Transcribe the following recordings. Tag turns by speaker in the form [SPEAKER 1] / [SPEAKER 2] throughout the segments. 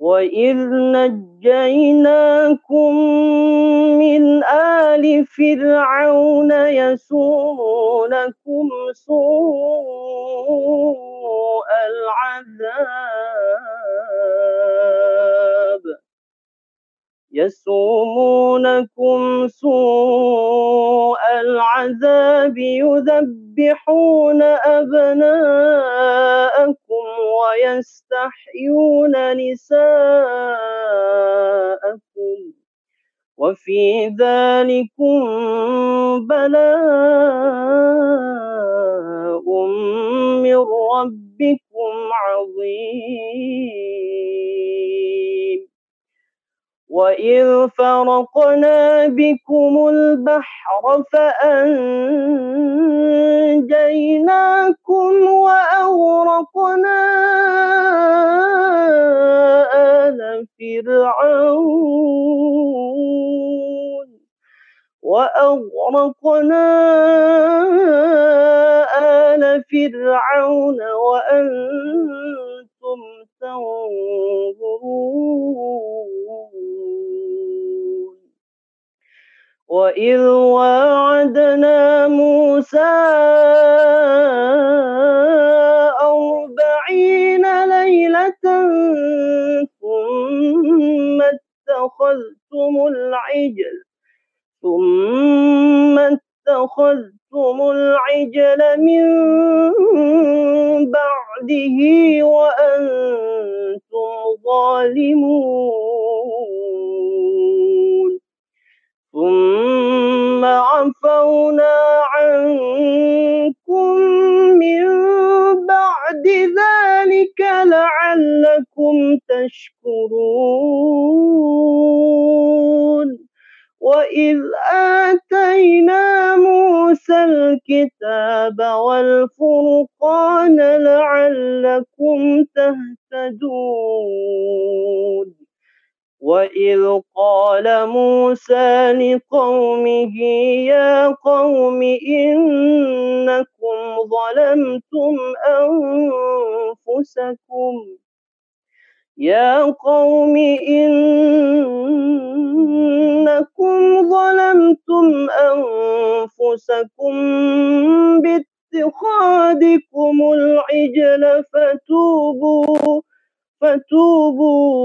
[SPEAKER 1] وإذ نجيناكم من آل فرعون يسومونكم سوء العذاب يسومونكم سوء العذاب يذبحون أبناءكم ويستحيون نساءكم وفي ذلكم بلاء من ربكم عظيم. وإذ فرقنا بكم البحر فأنجيناكم وأغرقنا آل فرعون وأغرقنا آل فرعون وأنتم تنظرون وإذ واعدنا موسى أربعين ليلة ثم اتخذتم العجل ثم اتخذتم العجل من بعده وأنتم ظالمون تشكرون وإذ آتينا موسى الكتاب والفرقان لعلكم تهتدون. وإذ قال موسى لقومه يا قوم إنكم ظلمتم أنفسكم يا قوم إنكم ظلمتم أنفسكم باتخاذكم العجل فتوبوا فتوبوا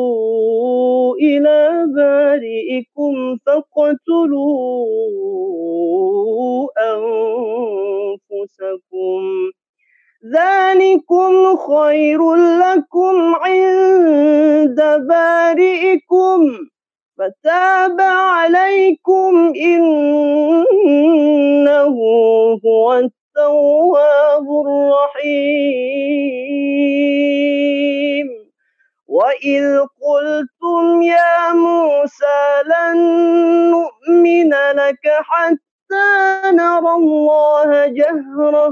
[SPEAKER 1] إلى بارئكم فاقتلوا أنفسكم. ذلكم خير لكم عند بارئكم. فتاب عليكم إنه هو التواب الرحيم. وإذ قلتم يا موسى لن نؤمن لك حتى نرى الله جهرة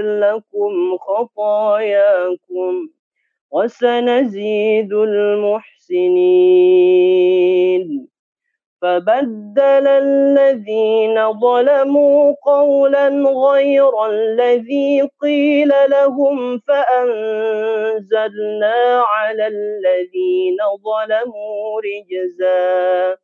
[SPEAKER 1] لكم خطاياكم وسنزيد المحسنين. فبدل الذين ظلموا قولا غير الذي قيل لهم فأنزلنا على الذين ظلموا رجزا.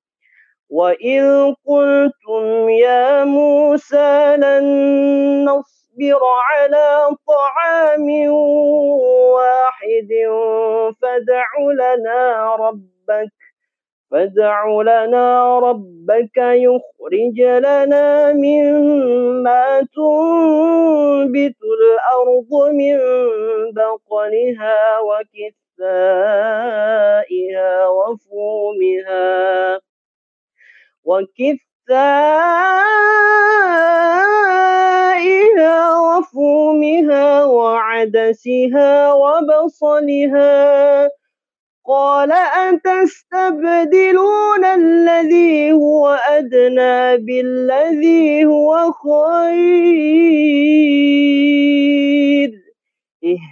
[SPEAKER 1] وإذ قلتم يا موسى لن نصبر على طعام واحد فادع لنا ربك فادع لنا ربك يخرج لنا مما تنبت الأرض من بقلها وكثائها وفومها وكثائها وفومها وعدسها وبصلها قال أتستبدلون الذي هو أدنى بالذي هو خير؟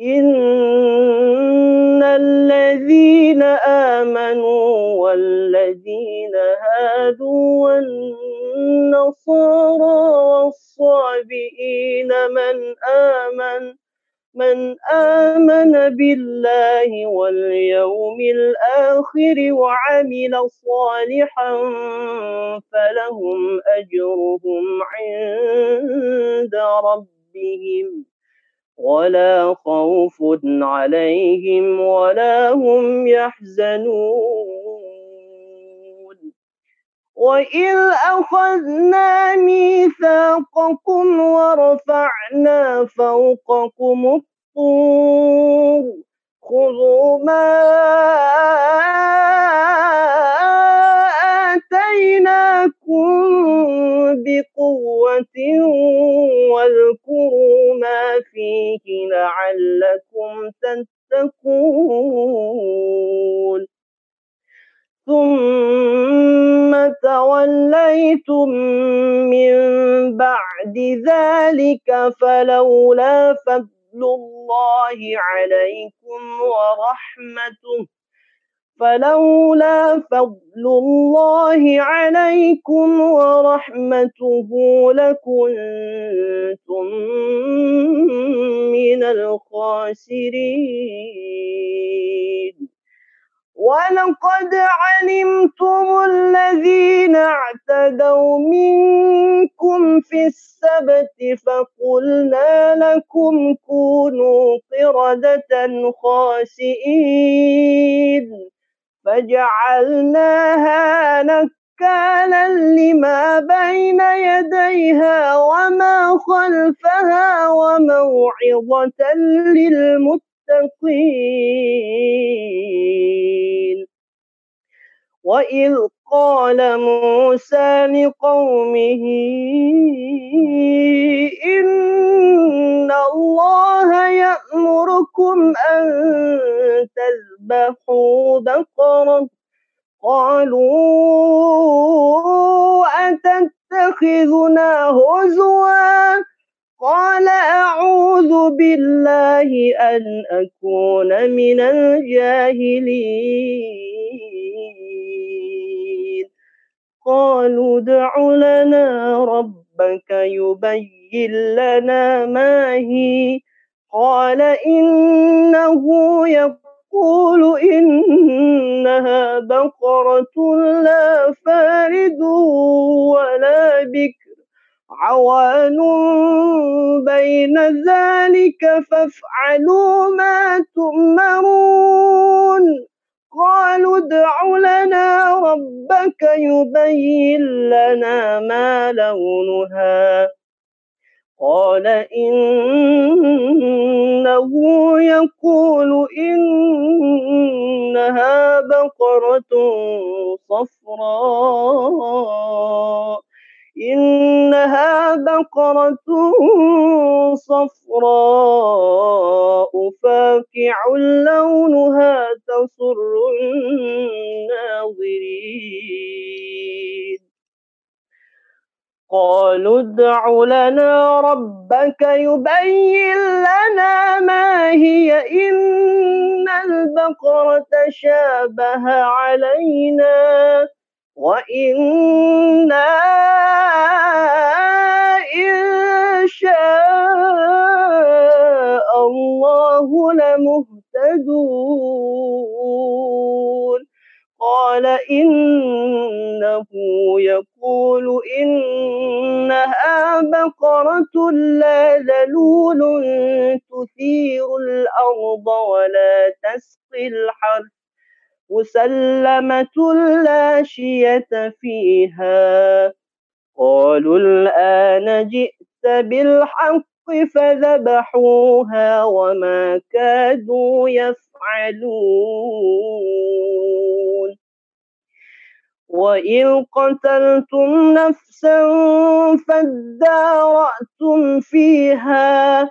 [SPEAKER 1] إن الذين آمنوا والذين هادوا والنصارى والصابئين من آمن من آمن بالله واليوم الآخر وعمل صالحا فلهم أجرهم عند ربهم. ولا خوف عليهم ولا هم يحزنون. وإذ أخذنا ميثاقكم ورفعنا فوقكم الطور خذوا ما آتيناكم بقوة واذكروا ما فيه لعلكم تتقون. ثم توليتم من بعد ذلك فلولا فضل الله عليكم ورحمته. فلولا فضل الله عليكم ورحمته لكنتم من الخاسرين. ولقد علمتم الذين اعتدوا منكم في السبت فقلنا لكم كونوا قردة خاسئين فجعلناها نكالا لما بين يديها وما خلفها وموعظة للمتقين وإذ قال موسى لقومه إن الله يأمركم أن تذبحوا بقرة قالوا أتتخذنا هزوا قال أعوذ بالله أن أكون من الجاهلين. قالوا ادع لنا ربك يبين لنا ما هي. قال إنه يقول إنها بقرة لا فارد ولا بكر. عوان بين ذلك فافعلوا ما تؤمرون. قالوا ادع لنا ربك يبين لنا ما لونها. قال إنه يقول إنها بقرة صفراء. إنها بقرة صفراء فاقع لونها تسر الناظرين. قالوا ادع لنا ربك يبين لنا ما هي. إن البقرة شابه علينا. وإنا إن شاء الله لمهتدون قال إنه يقول إنها بقرة لا ذلول تثير الأرض ولا تسقي الحرث مسلمة لا شية فيها. قالوا الآن جئت بالحق فذبحوها وما كادوا يفعلون. وإذ قتلتم نفسا فادارأتم فيها.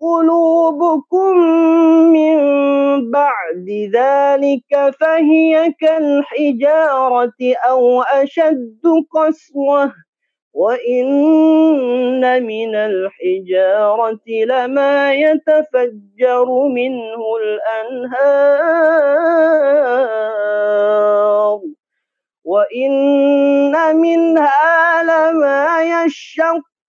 [SPEAKER 1] قلوبكم من بعد ذلك فهي كالحجارة أو أشد قسوة وإن من الحجارة لما يتفجر منه الأنهار وإن منها لما يشق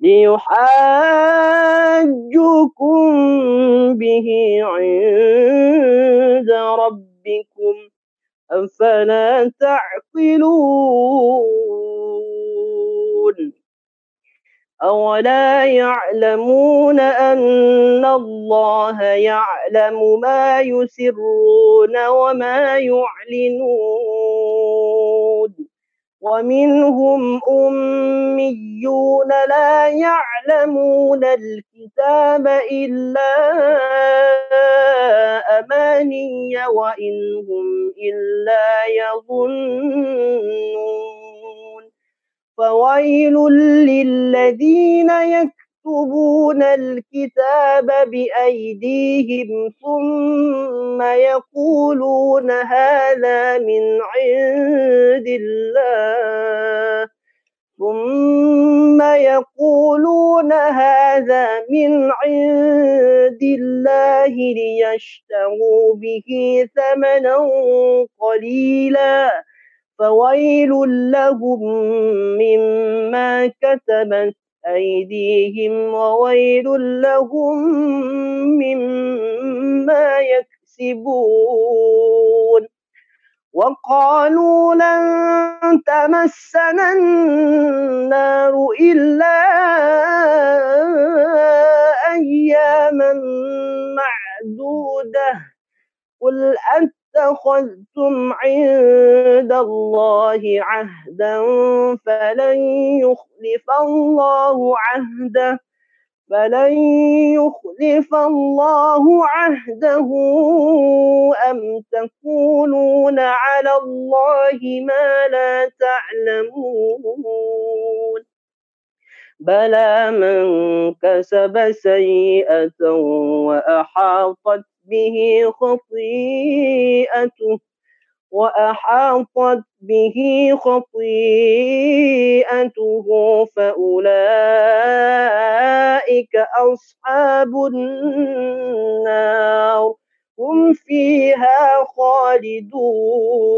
[SPEAKER 1] ليحاجوكم به عند ربكم أفلا تعقلون أولا يعلمون أن الله يعلم ما يسرون وما يعلنون ومنهم أميون لا يعلمون الكتاب إلا أماني وإن هم إلا يظنون. فويل للذين يكتبون الكتاب بأيديهم ثم يقولون هذا من عند الله. ثم يقولون هذا من عند الله ليشتروا به ثمنا قليلا. فويل لهم مما كتبت أيديهم وويل لهم مما يكسبون. وقالوا لن تمسنا النار إلا أياما معدودة. قل اتخذتم عند الله عهدا فلن يخلف الله عهده فلن يخلف الله عهده أم تقولون على الله ما لا تعلمون؟ بلى من كسب سيئة وأحاطت به خطيئته وأحاطت به خطيئته فأولئك أصحاب النار هم فيها خالدون.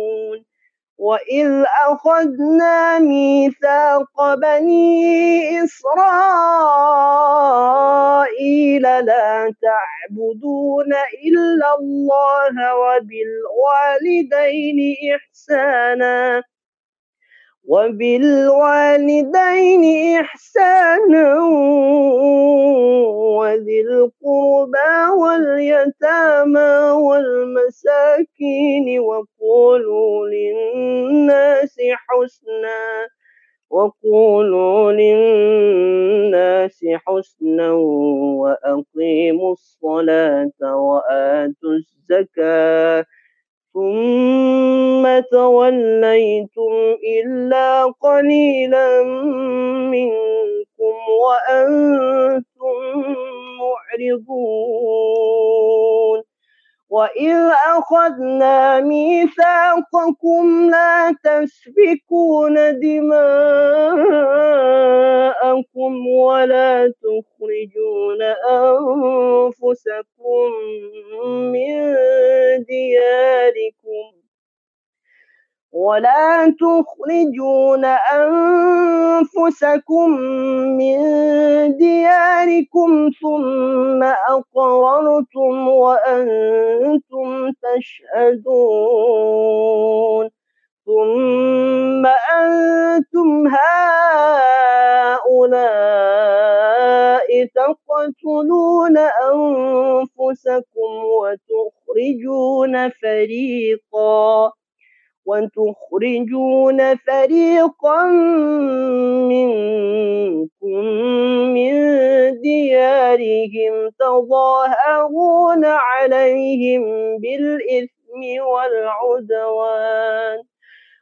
[SPEAKER 1] وإذ أخذنا ميثاق بني إسرائيل لا تعبدون إلا الله وبالوالدين إحسانا وبالوالدين إحسانا وذي القربى واليتامى والمساكين وقولوا تخرجون أنفسكم من دياركم ولا تخرجون أنفسكم من دياركم ثم أقررتم وأنتم تشهدون ثم أنتم هؤلاء تقتلون أنفسكم وتخرجون فريقاً وتخرجون فريقا منكم من ديارهم تظاهرون عليهم بالإثم والعدوان.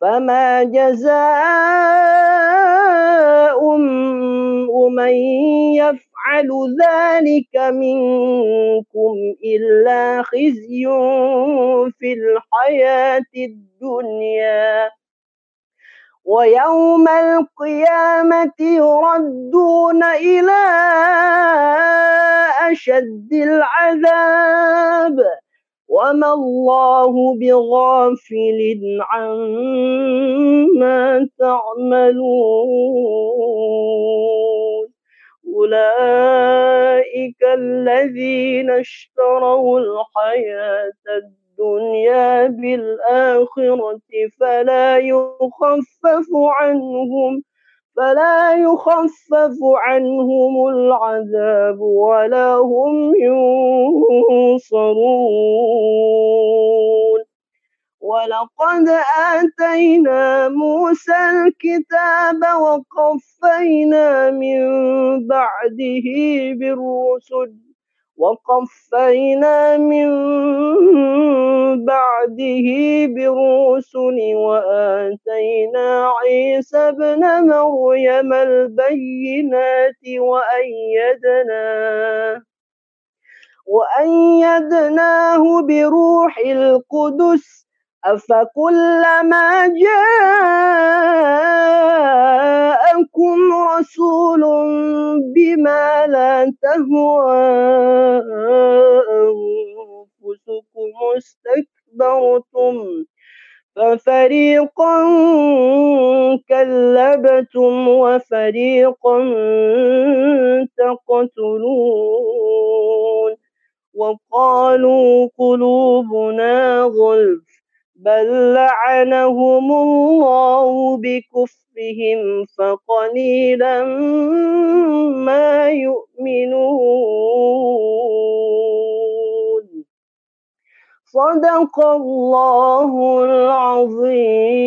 [SPEAKER 1] فما جزاء من يفعل ذلك منكم إلا خزي في الحياة الدنيا. ويوم القيامة يردون إلى أشد العذاب. وما الله بغافل عما تعملون أولئك الذين اشتروا الحياة الدنيا بالآخرة فلا يخفف عنهم فلا يخفف عنهم العذاب ولا هم ينصرون. ولقد آتينا موسى الكتاب وقفينا من بعده بالرسل وقفينا من بعده بالرسل وآتينا عيسى ابن مريم البينات وأيدناه وأيدناه بروح القدس أفكلما جاءكم رسول بما لا تهوى أنفسكم استكبرتم ففريقا كذبتم وفريقا تقتلون وقالوا قلوبنا غلف بل لعنهم الله بكفرهم فقليلا ما يؤمنون. صدق الله العظيم.